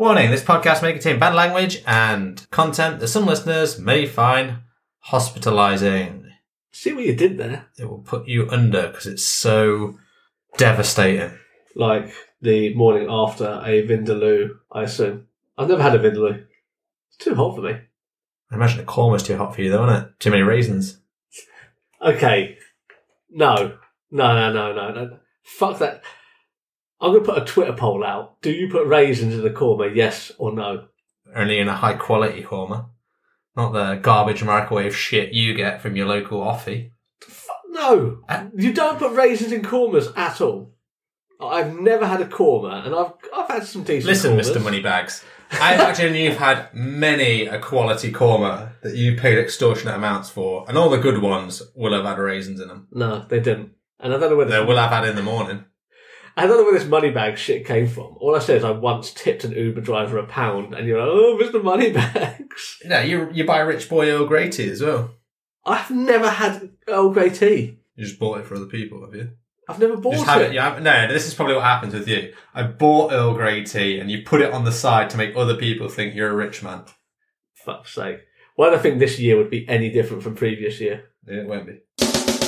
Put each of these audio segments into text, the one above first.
Warning, this podcast may contain bad language and content that some listeners may find hospitalizing. See what you did there? It will put you under because it's so devastating. Like the morning after a Vindaloo, I assume. I've never had a Vindaloo. It's too hot for me. I imagine a korma's too hot for you though, isn't it? Too many raisins. Okay. No. No, no, no, no, no. Fuck that. I'm going to put a Twitter poll out. Do you put raisins in the korma, yes or no? Only in a high quality korma. Not the garbage microwave shit you get from your local offie. No. Uh, you don't put raisins in kormas at all. I've never had a korma, and I've I've had some decent. Listen, kormas. Mr. Moneybags. I imagine you've had many a quality korma that you paid extortionate amounts for, and all the good ones will have had raisins in them. No, they didn't. And I don't know where they will have had in the morning. I don't know where this money bag shit came from. All I said is I once tipped an Uber driver a pound, and you're like, oh, Mr. Moneybags. Know, you you buy Rich Boy Earl Grey tea as well. I've never had Earl Grey tea. You just bought it for other people, have you? I've never bought just it. it. You have, no, this is probably what happens with you. I bought Earl Grey tea, and you put it on the side to make other people think you're a rich man. Fuck's sake. Why do I think this year would be any different from previous year? It won't be.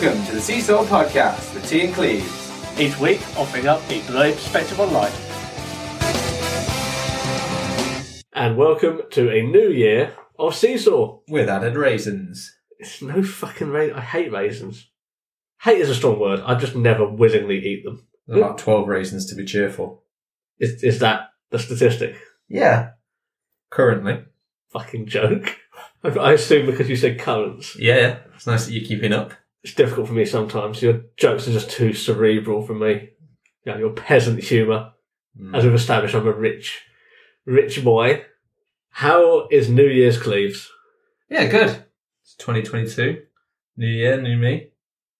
Welcome to the Seesaw Podcast with T and Cleves. Each week, offering up a great perspective on life. And welcome to a new year of Seesaw. With added raisins. It's no fucking ra I hate raisins. Hate is a strong word. I just never willingly eat them. There's about 12 raisins to be cheerful. Is, is that the statistic? Yeah. Currently. Fucking joke. I I assume because you said currents. Yeah, it's nice that you're keeping up. It's difficult for me sometimes. Your jokes are just too cerebral for me. You know, your peasant humour. Mm. As we've established, I'm a rich, rich boy. How is New Year's, Cleves? Yeah, good. It's 2022. New year, new me.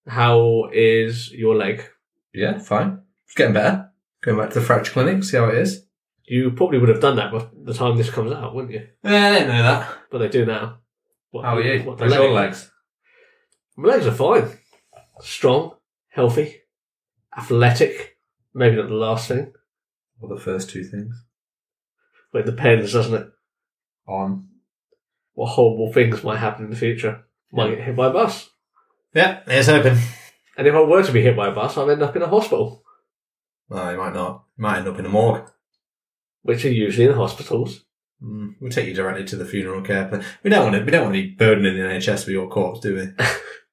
How is your leg? Yeah, fine. It's getting better. Going back to the fracture clinic, see how it is. You probably would have done that by the time this comes out, wouldn't you? Yeah, I didn't know that. But they do now. What, How are you? What, How's leg? your legs? My legs are fine. Strong, healthy, athletic. Maybe not the last thing, Or the first two things. but it depends, doesn't it? On. What horrible things might happen in the future. Might get hit by a bus. Yeah, it's open. And if I were to be hit by a bus, I'd end up in a hospital, Well, you might not. You might end up in a morgue. which are usually in hospitals. Mm, we'll take you directly to the funeral care plan. We don't want to. We don't want to be burdening the NHS with your corpse, do we?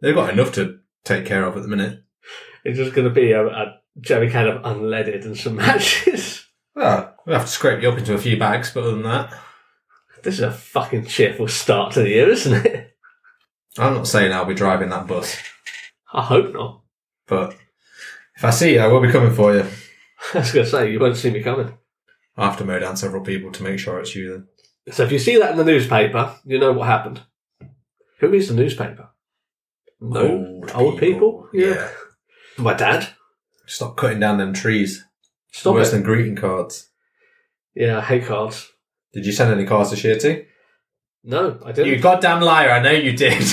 They've got enough to take care of at the minute. It's just going to be a, a jerry can of unleaded and some matches. Well, we'll have to scrape you up into a few bags, but other than that, this is a fucking cheerful start to the year, isn't it? I'm not saying I'll be driving that bus. I hope not. But if I see you, I will be coming for you. I was going to say, you won't see me coming. I'll have to mow down several people to make sure it's you then. So if you see that in the newspaper, you know what happened. Who reads the newspaper? No. Old people? Yeah. My dad. Stop cutting down them trees. Stop Worse it. than greeting cards. Yeah, I hate cards. Did you send any cards this to Shirty? No, I didn't. You goddamn liar, I know you did.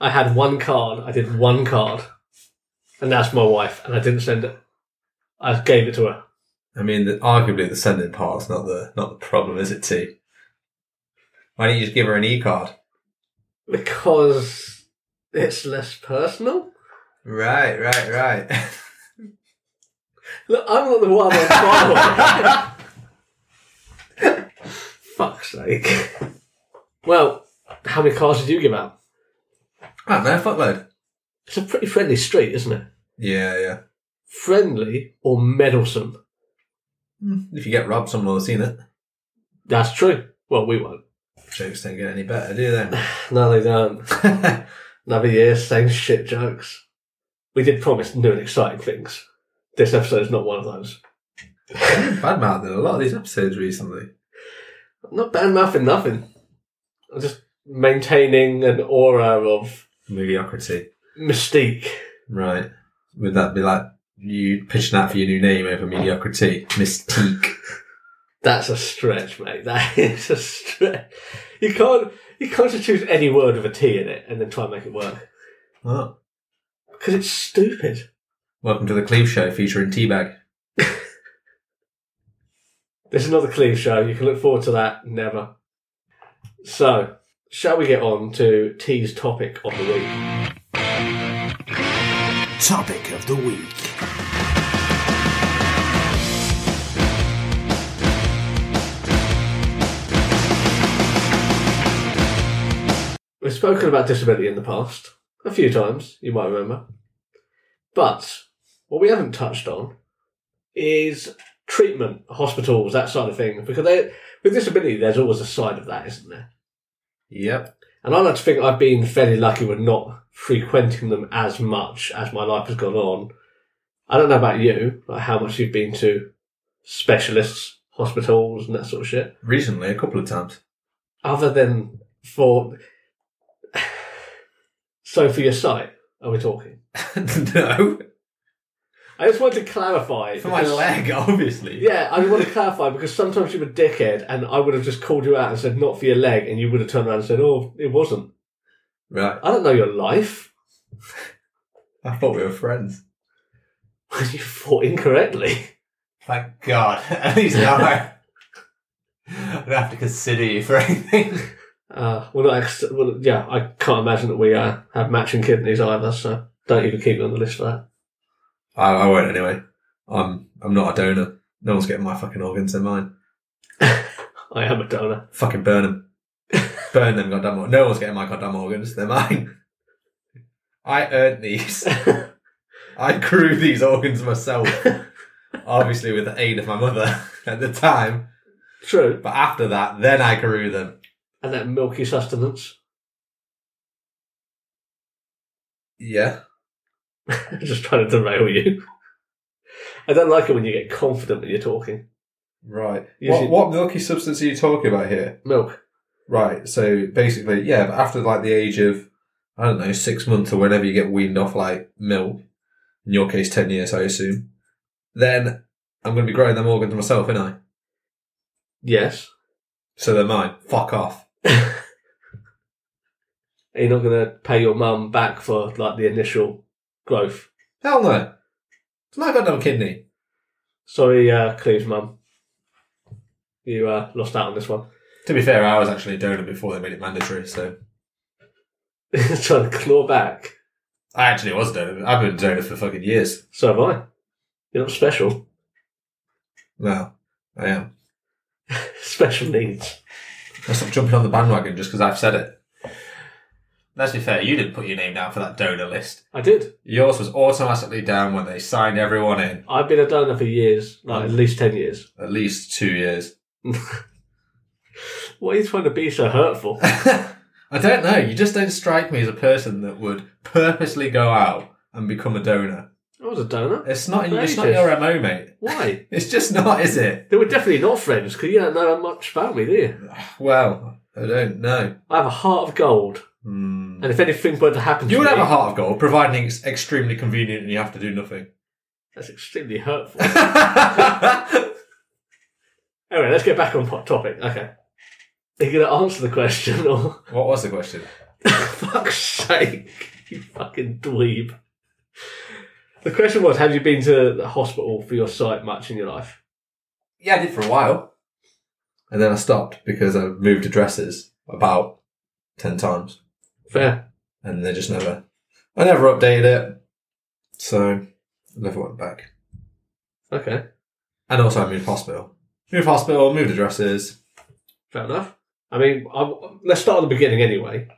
I had one card. I did one card. And that's my wife. And I didn't send it. I gave it to her. I mean, the, arguably the sending part's not the not the problem, is it, T? Why don't you just give her an e-card? Because it's less personal. Right, right, right. Look, I'm not the one on fire. Fuck's sake. Well, how many cars did you give out? I don't no, fuckload. It's a pretty friendly street, isn't it? Yeah, yeah. Friendly or meddlesome? Hmm. If you get robbed, someone will have seen it. That's true. Well, we won't. Jokes don't get any better, do they? No, they don't. Another year, same shit jokes. We did promise new and exciting things. This episode is not one of those. Bad mouthing a lot of these episodes recently. I'm not bad mouthing nothing. I'm just maintaining an aura of Mediocrity. mystique. Right. Would that be like you pitching out for your new name over mediocrity? Mystique. That's a stretch, mate. That is a stretch. You can't you can't just choose any word with a T in it and then try and make it work Oh. because it's stupid. Welcome to the Cleve Show featuring Teabag. There's another clean show. You can look forward to that. Never. So, shall we get on to T's topic of the week? Topic of the week. Spoken about disability in the past a few times. You might remember, but what we haven't touched on is treatment, hospitals, that sort of thing. Because they, with disability, there's always a side of that, isn't there? Yep. And I like to think I've been fairly lucky with not frequenting them as much as my life has gone on. I don't know about you, like how much you've been to specialists, hospitals, and that sort of shit. Recently, a couple of times. Other than for. So for your sight, are we talking? no. I just wanted to clarify. For my because- leg, obviously. Yeah, I just want to clarify because sometimes you're a dickhead and I would have just called you out and said, not for your leg, and you would have turned around and said, oh, it wasn't. Right. I don't know your life. I thought we were friends. you fought incorrectly. Thank God. At least now I I don't have to consider you for anything. Uh, well, not ex- well, yeah, I can't imagine that we uh, have matching kidneys either, so don't even keep me on the list for that. I, I won't anyway. I'm I'm not a donor. No one's getting my fucking organs, they're mine. I am a donor. Fucking burn them. burn them goddamn organs. No one's getting my goddamn organs, they're mine. I earned these. I grew these organs myself. Obviously with the aid of my mother at the time. True. But after that, then I grew them. And that milky sustenance. Yeah. I'm just trying to derail you. I don't like it when you get confident when you're talking. Right. Usually- What, what milky substance are you talking about here? Milk. Right. So basically, yeah, but after like the age of, I don't know, six months or whenever you get weaned off like milk, in your case, 10 years, I assume, then I'm going to be growing them organs myself, ain't I? Yes. So they're mine. Fuck off. Are you not going to pay your mum back for like the initial growth? Hell no. It's my goddamn kidney. Sorry, uh, Cleve's mum. You uh, lost out on this one. To be fair, I was actually a donor before they made it mandatory, so trying to claw back. I actually was a donor. I've been a donor for fucking years. So have I. You're not special. Well, I am. Special needs. Let's stop jumping on the bandwagon just because I've said it. Let's be fair, you didn't put your name down for that donor list. I did. Yours was automatically down when they signed everyone in. I've been a donor for years, like at least 10 years. At least two years. Why are you trying to be so hurtful? I don't know. You just don't strike me as a person that would purposely go out and become a donor. I was a donor. It's not. It's not your mo, mate. Why? It's just not, is it? They were definitely not friends because you don't know much about me, do you? Well, I don't know. I have a heart of gold, Hmm. and if anything were to happen to You would me, have a heart of gold, providing it's extremely convenient and you have to do nothing. that's extremely hurtful. anyway, let's get back on po- topic. Okay. Are you going to answer the question or. What was the question? Fuck's sake, you fucking dweeb. The question was, have you been to the hospital for your sight much in your life? Yeah, I did for a while. And then I stopped because I moved addresses about 10 times. Fair. And they just never, I never updated it. So I never went back. Okay. And also I moved hospital. Moved hospital, moved addresses. Fair enough. I mean, i let's start at the beginning anyway,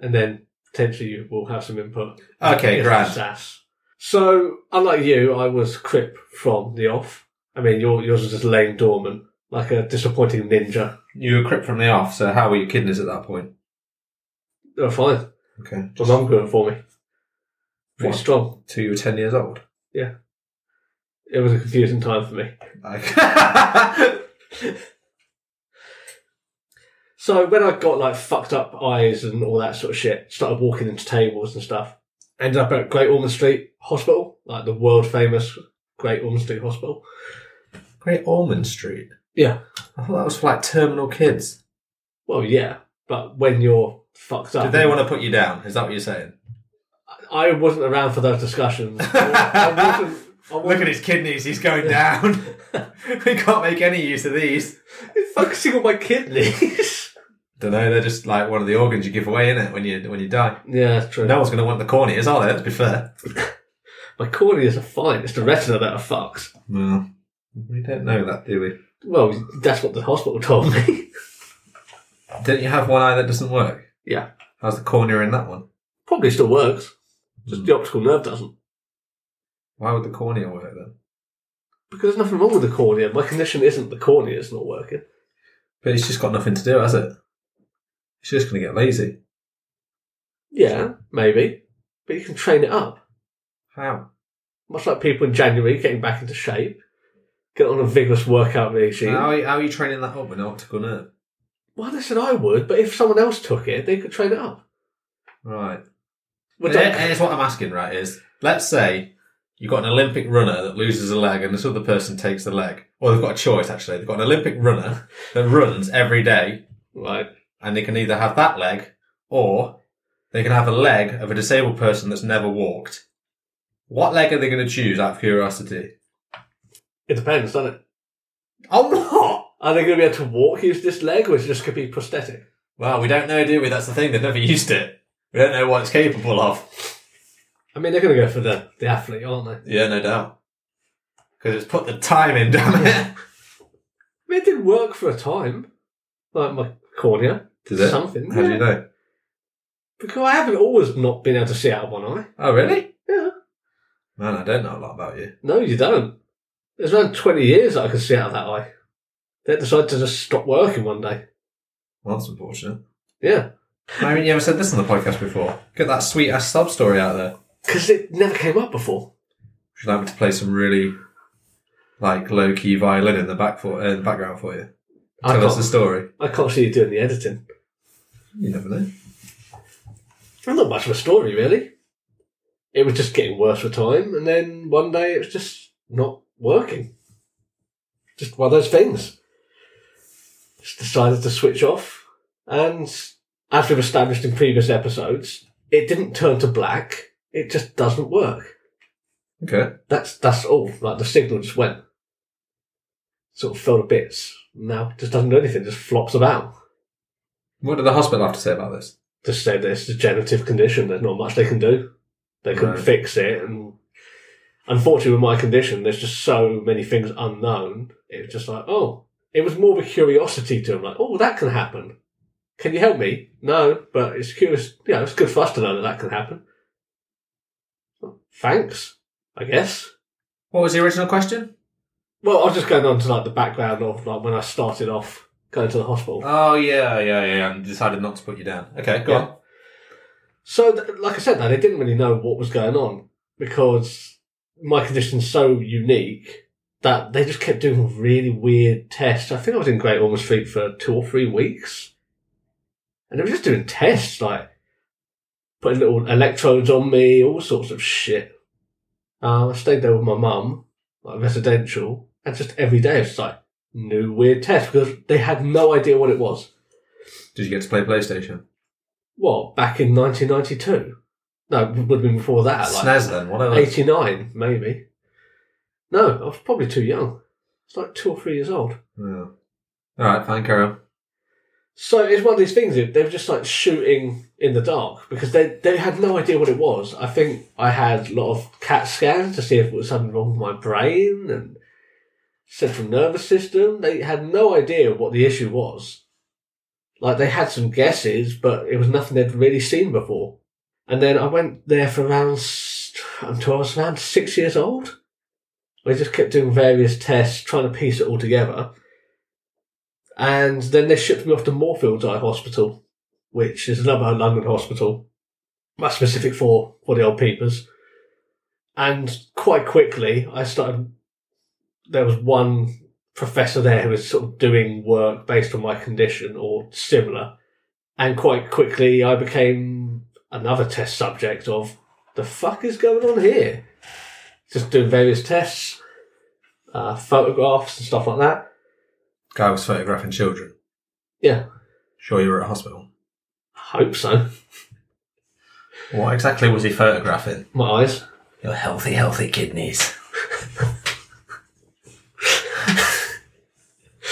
and then potentially you will have some input. Okay, grand. Sass. So, unlike you, I was crip from the off. I mean, your, yours was just laying dormant, like a disappointing ninja. You were cripped from the off, so how were your kidneys at that point? They were fine. Okay. My mum grew for me. Pretty What? strong. Till you were 10 years old? Yeah. It was a confusing time for me. Like- So when I got like fucked up eyes and all that sort of shit, started walking into tables and stuff. Ended up at Great Ormond Street Hospital, like the world famous Great Ormond Street Hospital. Great Ormond Street. Yeah. I thought that was for like terminal kids. Well, yeah, but when you're fucked up, Did they want to put you down? Is that what you're saying? I wasn't around for those discussions. I wasn't. I Look wasn't at his kidneys, he's going down. we can't make any use of these. He's focusing on my kidneys. Don't know, they're just like one of the organs you give away, innit, when you when you die. yeah, that's true. No one's going to want the corneas, are they? Let's be fair. My corneas are fine. It's the retina that are fucked. Well, we don't know that, do we? Well, that's what the hospital told me. Don't you have one eye that doesn't work? yeah, How's the cornea in that one? probably still works. Just the hmm. optical nerve doesn't. Why would the cornea work then? Because there's nothing wrong with the cornea. My condition isn't the cornea; it's not working. But it's just got nothing to do, has it? It's just going to get lazy. Yeah, maybe, but you can train it up. How? Much like people in January getting back into shape, get on a vigorous workout regime. How are, you, how are you training that up with an optical nerve? Well, they said I would, but if someone else took it, they could train it up. Right. Which But I- here's what I'm asking, right, is let's say you've got an Olympic runner that loses a leg and this other person takes the leg. Or they've got a choice, actually. They've got an Olympic runner that runs every day right. And they can either have that leg or they can have a leg of a disabled person that's never walked. What leg are they going to choose out of curiosity? It depends, doesn't it? Oh, I'm not! Are they going to be able to walk use this leg, or is it just going to be prosthetic? Well, we don't know, do we? That's the thing. They've never used it. We don't know what it's capable of. I mean, they're going to go for the, the athlete, aren't they? Yeah, no doubt. Because it's put the time in, damn it. I mean, it did work for a time. Like my cornea. Did it? Something. How do yeah. you know? Because I haven't always not been able to see out of one eye. Oh, really? Yeah. Man, I don't know a lot about you. No, you don't. There's around 20 years that I could see out of that eye. They decided to just stop working one day. Well, that's unfortunate. Yeah. I mean, you ever said this on the podcast before? Get that sweet ass sub story out there. Because it never came up before. Would you like me to play some really, like, low key violin in the back for in the background for you? I Tell us the story. I can't see you doing the editing. You never know. Well, not much of a story, really. It was just getting worse with time, and then one day it was just not working. Just one of those things. Just decided to switch off, and as we've established in previous episodes, it didn't turn to black. It just doesn't work. Okay. That's that's all. Like the signal just went, sort of fell to bits. Now just doesn't do anything. Just flops about. What did the hospital have to say about this? just said it's a degenerative condition. There's not much they can do. They couldn't Right. fix it, and unfortunately, with my condition, there's just so many things unknown. It was just like, oh, it was more of a curiosity to him, like, oh, that can happen. Can you help me? No, but it's curious. You know, it's good for us to know that that can happen. Well, Thanks, I guess. What was the original question? Well, I was just going on to like the background of like when I started off going to the hospital. Oh, yeah, yeah, yeah. And decided not to put you down. Okay, go Yeah. on. So, th- like I said, though, they didn't really know what was going on because my condition's so unique that they just kept doing really weird tests. I think I was in Great Ormond Street for two or three weeks. And they were just doing tests, like putting little electrodes on me, all sorts of shit. Uh, I stayed there with my mum, like residential, and just every day it's like new weird test because they had no idea what it was. Did you get to play PlayStation? What, back in 1992? No, it would have been before that, like SNES then, whatever. 89, maybe. No, I was probably too young. It's like two or three years old. Yeah. Alright, fine, carry on. So it's one of these things, they were just like shooting in the dark because they, they had no idea what it was. I think I had a lot of CAT scans to see if it was something wrong with my brain and central nervous system. They had no idea what the issue was. Like they had some guesses, but it was nothing they'd really seen before. And then I went there for around, until I was around six years old. They just kept doing various tests, trying to piece it all together. And then they shipped me off to Moorfields Eye Hospital, which is another London hospital, that's specific for, for the old peepers. And quite quickly, I started, there was one professor there who was sort of doing work based on my condition or similar. And quite quickly, I became another test subject of the fuck is going on here? Just doing various tests, uh, photographs and stuff like that. Guy was photographing children. Yeah, Sure, you were at a hospital. I hope so. What exactly was he photographing? My eyes. Your healthy, healthy kidneys.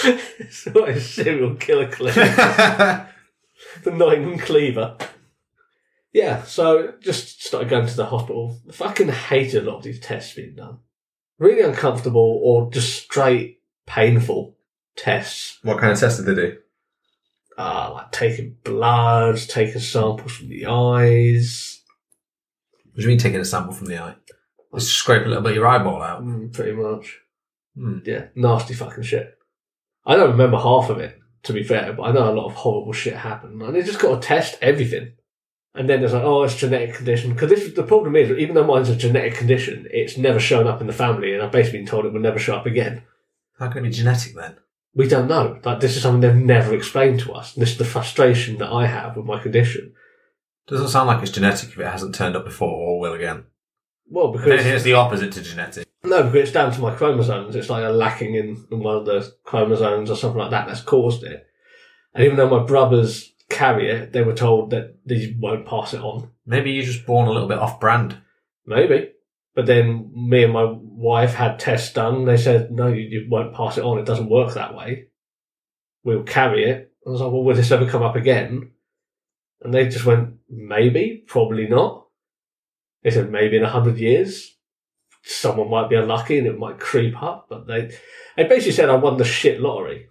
it's like a serial killer clip. the Nottingham Cleaver. Yeah, so just started going to the hospital. Fucking hated a lot of these tests being done. Really uncomfortable or just straight painful tests. what kind of tests did they do? Uh, like taking blood, taking samples from the eyes. What do you mean taking a sample from the eye? Just scrape a little bit of your eyeball out. Mm, pretty much. Hmm. Yeah, nasty fucking shit. I don't remember half of it, to be fair, but I know a lot of horrible shit happened. And they just got to test everything. And then there's like, oh, it's genetic condition. Because this the problem is, even though mine's a genetic condition, it's never shown up in the family, and I've basically been told it will never show up again. How can it be genetic then? We don't know. Like this is something they've never explained to us. And this is the frustration that I have with my condition. Doesn't sound like it's genetic if it hasn't turned up before or will again. Well, because it's the opposite to genetic. No, because it's down to my chromosomes. It's like a lacking in, in one of the chromosomes or something like that that's caused it. And even though my brothers carry it, they were told that they won't pass it on. Maybe you're just born a little bit off brand. Maybe. But then me and my wife had tests done. They said, no, you, you won't pass it on. It doesn't work that way. We'll carry it. I was like, well, will this ever come up again? And they just went, maybe, probably not. They said, maybe in a hundred years, someone might be unlucky and it might creep up. But they, they basically said I won the shit lottery.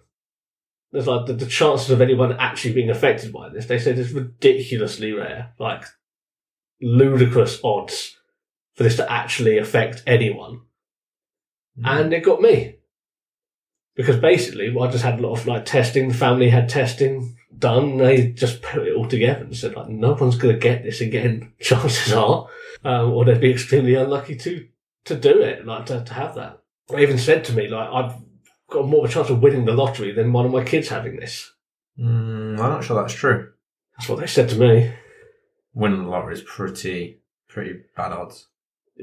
There's like the, the chances of anyone actually being affected by this. They said it's ridiculously rare, like ludicrous odds for this to actually affect anyone. And it got me. Because basically, I just had a lot of like testing, the family had testing done, they just put it all together and said like, no one's going to get this again, chances are. Um, or they'd be extremely unlucky to, to do it, like to, to have that. They even said to me, like, I've got more of a chance of winning the lottery than one of my kids having this. Mm, I'm not sure that's true. That's what they said to me. Winning the lottery is pretty, pretty bad odds.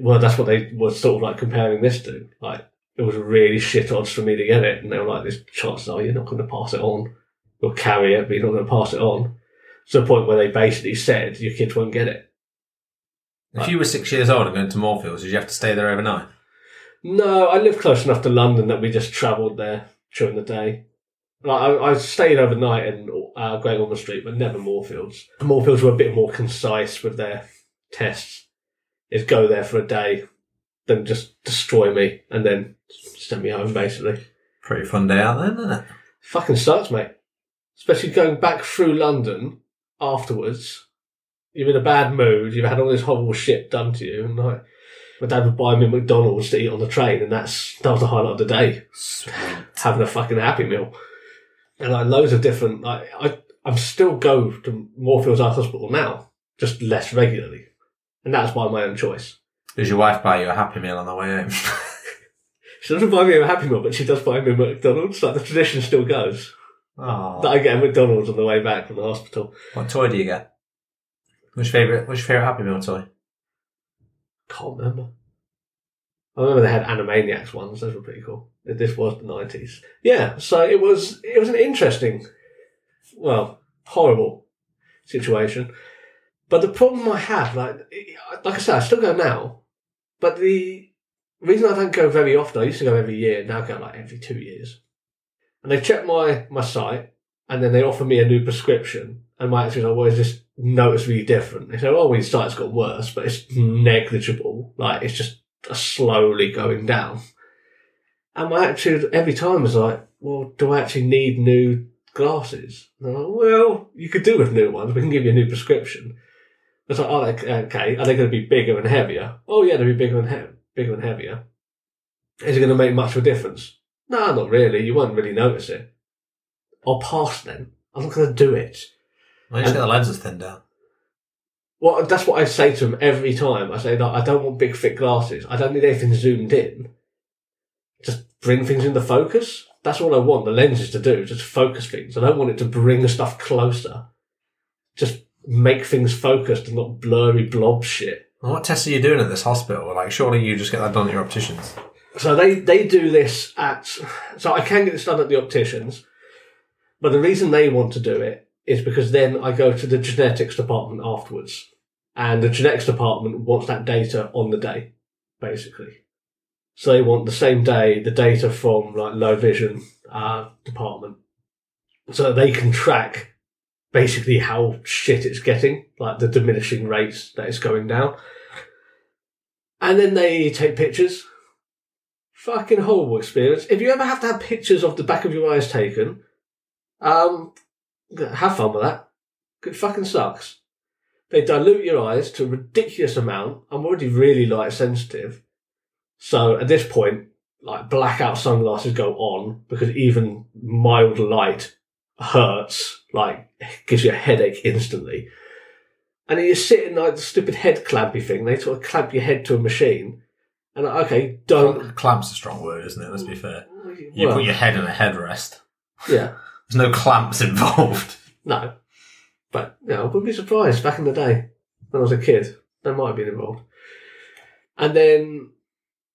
Well, that's what they were sort of like comparing this to. Like, it was really shit odds for me to get it. And they were like, there's chances are you're not going to pass it on. You'll carry it, but you're not going to pass it on. To the point where they basically said, your kids won't get it. If you were six years old and going to Moorfields, did you have to stay there overnight? No, I live close enough to London that we just travelled there during the day. Like, I, I stayed overnight in uh, Great Ormond Street, but never Moorfields. Moorfields were a bit more concise with their tests. Is go there for a day, then just destroy me, and then send me home, basically. Pretty fun day out then, isn't it? Fucking sucks, mate. Especially going back through London afterwards. You're in a bad mood. You've had all this horrible shit done to you, and like my dad would buy me McDonald's to eat on the train, and that's that was the highlight of the day. Having a fucking happy meal, and like loads of different. Like I, I'm still go to Moorfields Eye Hospital now, just less regularly, and that's by my own choice. Does your wife buy you a Happy Meal on the way home? She doesn't buy me a happy meal, but she does buy me a McDonald's. Like the tradition still goes oh. that I get a McDonald's on the way back from the hospital. What toy do you get? Which favourite, which favourite Happy Meal toy? Can't remember. I remember they had Animaniacs ones; those were pretty cool. This was the nineties. Yeah, so it was it was an interesting, well, horrible situation. But the problem I have, like like I said, I still go now, but the reason I don't go very often, I used to go every year, now I go like every two years. And they check my my sight, and then they offer me a new prescription, and my answer is oh, always just noticeably different. They say, "Oh, well, your sight's got worse, but it's negligible. Like it's just uh, slowly going down." And my attitude every time is like, "Well, do I actually need new glasses?" And they're like, "Well, you could do with new ones. We can give you a new prescription." It's like, "Oh, okay. Are they going to be bigger and heavier?" "Oh, yeah, they'll be bigger and he- bigger and heavier." Is it going to make much of a difference? No, not really. You won't really notice it. I'll pass then. I'm not going to do it. You just get the lenses thinned out. Well, that's what I say to them every time. I say that I don't want big, thick glasses. I don't need anything zoomed in. Just bring things into focus. That's all I want the lenses to do. Just focus things. I don't want it to bring the stuff closer. Just make things focused and not blurry blob shit. Well, what tests are you doing at this hospital? Like, surely you just get that done at your opticians. So they, they do this at, so I can get this done at the opticians, but the reason they want to do it is because then I go to the genetics department afterwards. And the genetics department wants that data on the day, basically. So they want the same day the data from like low vision uh, department, so they can track basically how shit it's getting, like the diminishing rates that it's going down. And then they take pictures. Fucking horrible experience. If you ever have to have pictures of the back of your eyes taken, um, have fun with that. It fucking sucks. They dilute your eyes to a ridiculous amount. I'm already really light sensitive. So at this point, like blackout sunglasses go on because even mild light hurts, like gives you a headache instantly. And you're sitting like the stupid head clampy thing. They sort of clamp your head to a machine. And like, okay, don't. Clamp's a strong word, isn't it? Let's be fair. You Well, put your head in a headrest. yeah, There's no clamps involved. no. But, you know, I wouldn't be surprised back in the day when I was a kid. They might have been involved. And then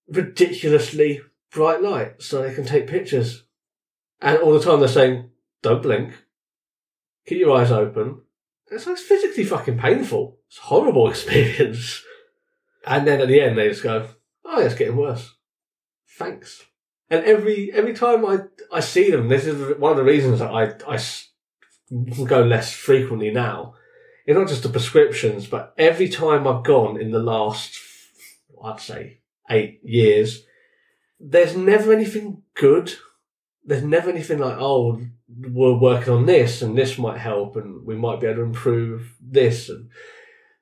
ridiculously bright light so they can take pictures. And all the time they're saying, don't blink, keep your eyes open. It's like physically fucking painful. It's a horrible experience. And then at the end they just go, oh, it's getting worse. Thanks. And every every time I I see them, this is one of the reasons that I I go less frequently now. It's not just the prescriptions, but every time I've gone in the last, I'd say, eight years, there's never anything good. There's never anything like, oh, we're working on this and this might help and we might be able to improve this. And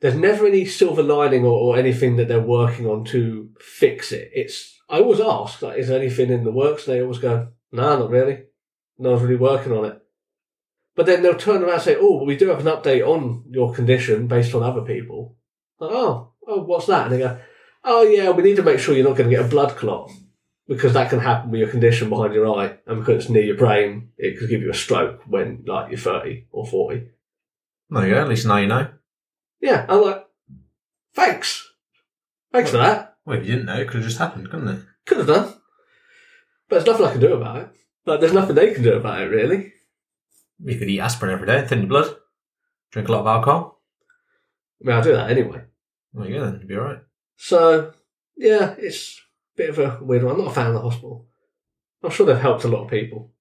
there's never any silver lining or, or anything that they're working on to fix it. It's, I always ask, like, is there anything in the works? They always go, no, not really. No one's really working on it. But then they'll turn around and say, oh, well, we do have an update on your condition based on other people. Like, oh, oh, what's that? And they go, oh, yeah, we need to make sure you're not going to get a blood clot because that can happen with your condition behind your eye. And because it's near your brain, it could give you a stroke when, like, you're 30 or 40. There you go. At least now you know. Yeah, I'm like, thanks. Thanks for that. Well, if you didn't know, it could have just happened, couldn't it? Could have done. But there's nothing I can do about it. Like, there's nothing they can do about it, really. You could eat aspirin every day, thin your blood, drink a lot of alcohol. I mean, I'll do that anyway. You go then. You'll be alright. So, yeah, it's a bit of a weird one. I'm not a fan of the hospital. I'm sure they've helped a lot of people,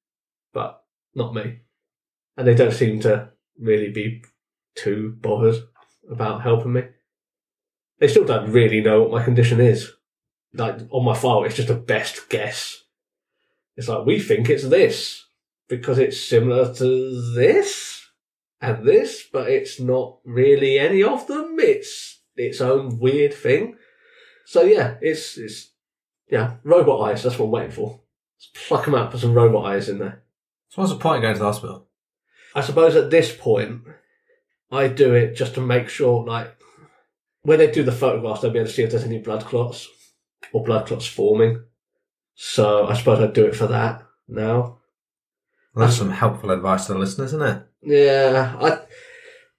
but not me. And they don't seem to really be too bothered about helping me. They still don't really know what my condition is. Like, on my file, it's just a best guess. It's like, we think it's this because it's similar to this and this, but it's not really any of them. It's its own weird thing. So yeah, it's it's yeah, robot eyes. That's what I'm waiting for. Let's pluck them out, put some robot eyes in there. So what's the point of going to the hospital? I suppose at this point, I do it just to make sure, like, when they do the photographs, they'll be able to see if there's any blood clots or blood clots forming. So I suppose I'd do it for that now. Well, that's some helpful advice to the listeners, isn't it? Yeah, I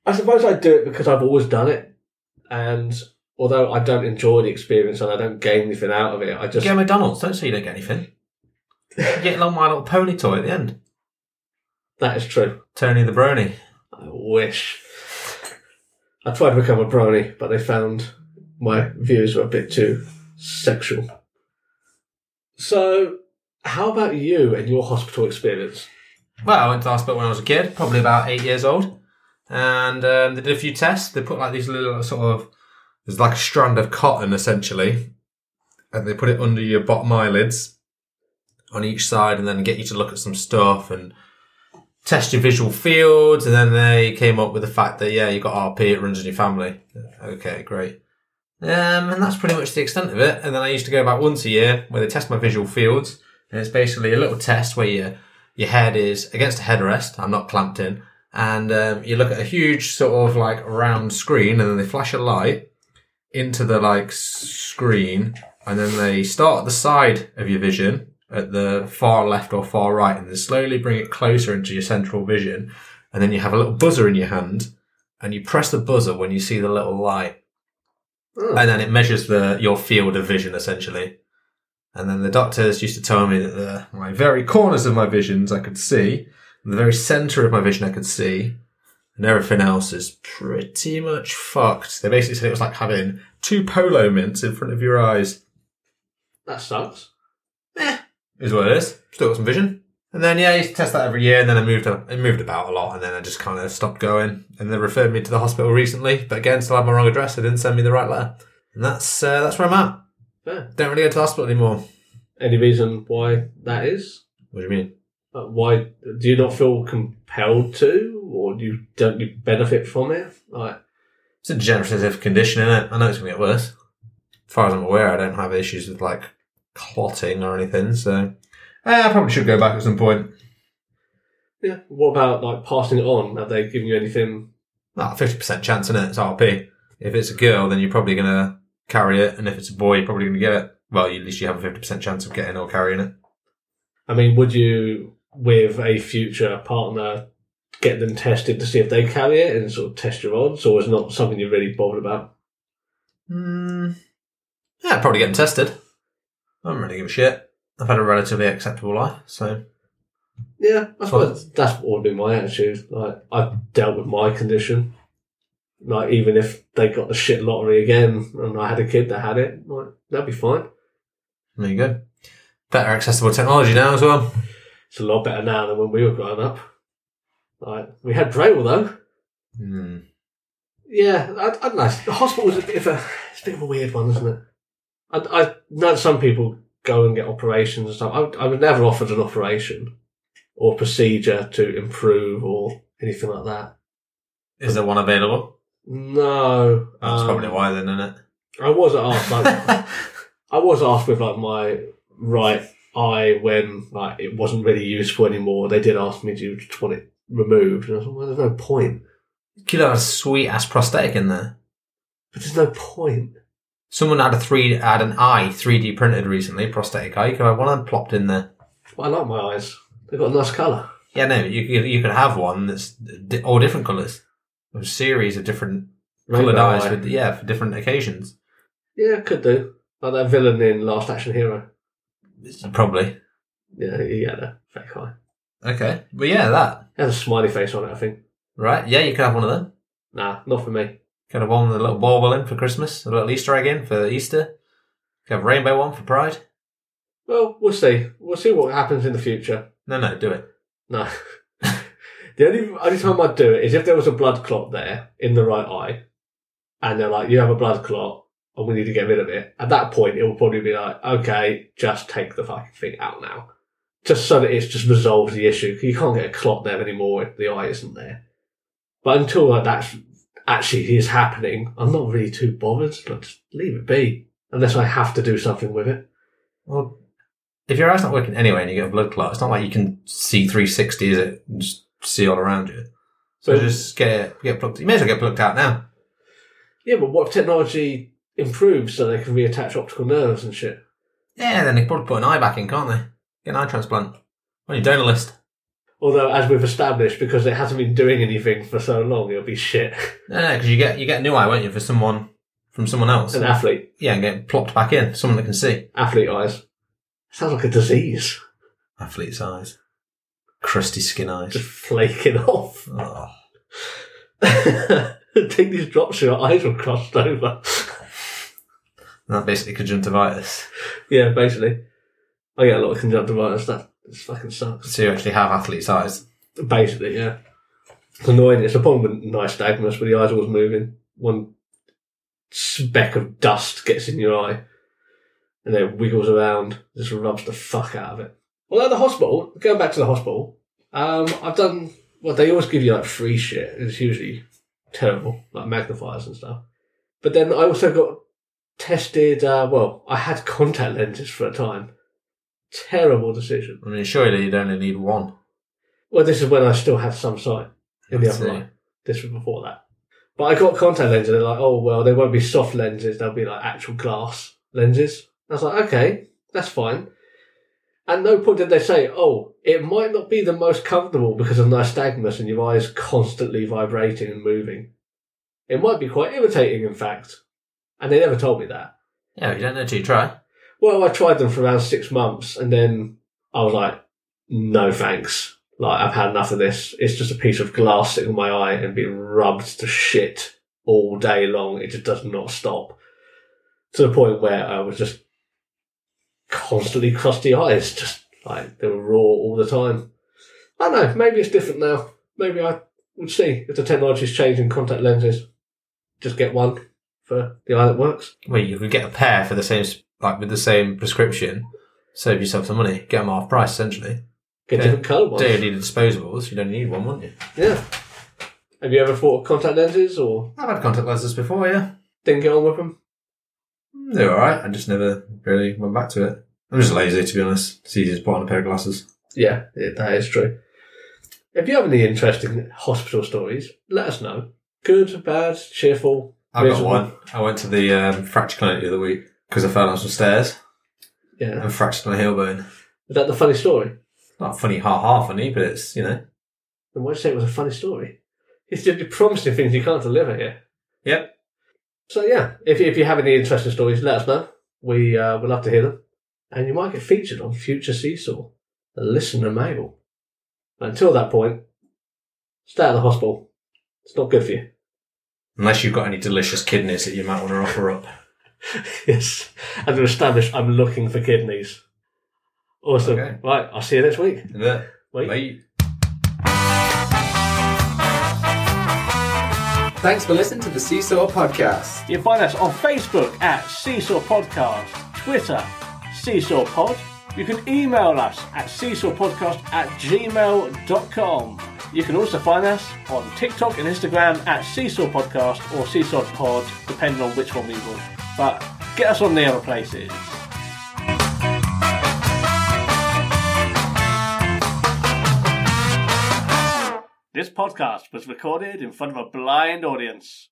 I suppose I'd do it because I've always done it, and although I don't enjoy the experience and I don't gain anything out of it, I just Get McDonald's. Don't say you don't get anything. You get a little My Little Pony toy at the end. that is true. Tony the Brony. I wish. I tried to become a brony, but they found my views were a bit too sexual. So, how about you and your hospital experience? Well, I went to hospital when I was a kid, probably about eight years old, and um, they did a few tests. They put like these little sort of there's like a strand of cotton essentially, and they put it under your bottom eyelids on each side, and then get you to look at some stuff and test your visual fields. And then they came up with the fact that yeah, you got RP, it runs in your family. Okay, great. Um, and that's pretty much the extent of it. And then I used to go back once a year where they test my visual fields, and it's basically a little test where you your head is against a headrest. I'm not clamped in. And um, you look at a huge sort of like round screen and then they flash a light into the like screen and then they start at the side of your vision at the far left or far right and then slowly bring it closer into your central vision. And then you have a little buzzer in your hand and you press the buzzer when you see the little light Oh, and then it measures the your field of vision essentially. And then the doctors used to tell me that the my very corners of my visions I could see, the very centre of my vision I could see, and everything else is pretty much fucked. They basically said it was like having two polo mints in front of your eyes. That sucks. Eh. Is what it is. Still got some vision. And then yeah, I used to test that every year, and then I moved up, it moved about a lot, and then I just kind of stopped going. And they referred me to the hospital recently, but again, still had my wrong address. They didn't send me the right letter, and that's uh, that's where I'm at. Fair. Don't really go to the hospital anymore. Any reason why that is? What do you mean? Uh, Why do you not feel compelled to, or do you don't you benefit from it? Like, It's a degenerative condition, is it? I know it's gonna get worse. As far as I'm aware, I don't have issues with like clotting or anything, so eh, I probably should go back at some point. yeah. What about like passing it on? Have they given you anything? Ah, fifty percent chance in it. It's RP. If it's a girl, then you're probably gonna carry it, and if it's a boy, you're probably gonna get it. Well, at least you have a fifty percent chance of getting or carrying it. I mean, would you, with a future partner, get them tested to see if they carry it and sort of test your odds, or is it not something you're really bothered about? Hmm. Yeah, probably get them tested. I don't really give a shit. I've had a relatively acceptable life, so Yeah, I suppose that's what would be my attitude. Like, I've dealt with my condition. Like, even if they got the shit lottery again and I had a kid that had it, like, that'd be fine. there you go. Better accessible technology now as well. It's a lot better now than when we were growing up. Like, we had Braille though. Hmm. Yeah, I, I don't know. The hospital's a bit of a, it's a bit of a weird one, isn't it? I, I know some people go and get operations and stuff. I, I was never offered an operation or procedure to improve or anything like that. Is there one available? No. That's um, probably why then, isn't it? I was asked, like. I was asked with like my right eye when like it wasn't really useful anymore. They did ask me, "Do you just want it removed?" And I was like, "Well, there's no point." You Could have a sweet ass prosthetic in there. But there's no point. Someone had a three had an eye three D printed recently, prosthetic eye. You could have one of them plopped in there. But I like my eyes. They've got a nice colour. Yeah, no, you could you could have one that's di- all different colours. A series of different coloured eyes eye. for yeah for different occasions. Yeah, could do. Like that villain in Last Action Hero. Probably. Yeah, he had a fake eye. Okay, but yeah, that It has a smiley face on it, I think. right. Yeah, you could have one of them. Nah, not for me. Could have one the a little bauble in for Christmas, a little Easter egg in for Easter. Could have a rainbow one for Pride. Well, we'll see. We'll see what happens in the future. No, no, do it. No. the only only time I'd do it is if there was a blood clot there in the right eye, and they're like, "You have a blood clot, and we need to get rid of it." At that point, it will probably be like, "Okay, just take the fucking thing out now," just so that it's just resolves the issue. You can't get a clot there anymore if the eye isn't there. But until like that's actually is happening, I'm not really too bothered. Like, just leave it be, unless I have to do something with it. Well, if your eye's not working anyway and you get a blood clot, it's not like you can see 360, is it? And Just see all around you. So But- just get it, get plugged. You may as well get plugged out now. Yeah, but what if technology improves so they can reattach optical nerves and shit? Yeah, then they can probably put an eye back in, can't they? Get an eye transplant. On your donor list. Although, as we've established, because it hasn't been doing anything for so long, it'll be shit. No, no, because you get you get a new eye, won't you, for someone from someone else? An athlete, Yeah, and get plopped back in. Someone that can see. athlete eyes. Sounds like a disease. Athlete's eyes. Crusty skin eyes. Just flaking off. Oh. Take these drops, your eyes are crossed over. That's basically conjunctivitis. yeah, basically. I get a lot of conjunctivitis. That this fucking sucks. So you actually have athlete's eyes. Basically, yeah. It's annoying. It's a problem with nice nystagmus where the eye's always moving. One speck of dust gets in your eye and then it wiggles around, just rubs the fuck out of it. Well, at the hospital, going back to the hospital, um, I've done, well, they always give you like free shit. It's usually terrible, like magnifiers and stuff. But then I also got tested, uh, well, I had contact lenses for a time. Terrible decision. I mean, surely you'd only need one. Well, this is when I still had some sight in the other eye. This was before that. But I got contact lenses. They're like, oh well, they won't be soft lenses. They'll be like actual glass lenses. I was like, okay, that's fine. At no point did they say, oh, it might not be the most comfortable because of nystagmus and your eyes constantly vibrating and moving. It might be quite irritating, in fact. And they never told me that. Yeah, you don't know till you try. Well, I tried them for around six months, and then I was like, no thanks. Like I've had enough of this. It's just a piece of glass sitting on my eye and being rubbed to shit all day long. It just does not stop. To the point where I was just constantly crusty eyes, just like they were raw all the time. I don't know. Maybe it's different now. Maybe I would see if the technology's changing contact lenses. Just get one for the eye that works. Well, you could get a pair for the same, like with the same prescription. Save yourself some money. Get them half price, essentially. Get different colour ones. Need disposables? You don't need one, wouldn't you? Yeah. Have you ever thought of contact lenses or I've had contact lenses before, yeah. didn't get on with them? They're alright. I just never really went back to it. I'm just lazy, to be honest. It's easy to put on a pair of glasses. Yeah, yeah, that is true. If you have any interesting hospital stories, let us know. Good, bad, cheerful. I've got miserable. one. I went to the um, fracture clinic the other week because I fell down some stairs Yeah. and fractured my heel bone. Is that the funny story? Not funny, ha ha funny, but it's, you know. Then why'd you say it was a funny story? He's just you're promising things you can't deliver here. Yep. So yeah, if, if you have any interesting stories, let us know. We uh, would love to hear them. And you might get featured on future Seesaw, the listener mail. Until that point, stay out of the hospital. It's not good for you. Unless you've got any delicious kidneys that you might want to offer up. Yes. And to establish I'm looking for kidneys. Awesome. Okay. Right, I'll see you next week. Yeah. Wait. Bye. Thanks for listening to the Seesaw Podcast. You can find us on Facebook at Seesaw Podcast, Twitter, Seesaw Pod. You can email us at seesawpodcast at gmail.com. You can also find us on TikTok and Instagram at Seesaw Podcast or Seesaw Pod, depending on which one we want. But get us on the other places. This podcast was recorded in front of a blind audience.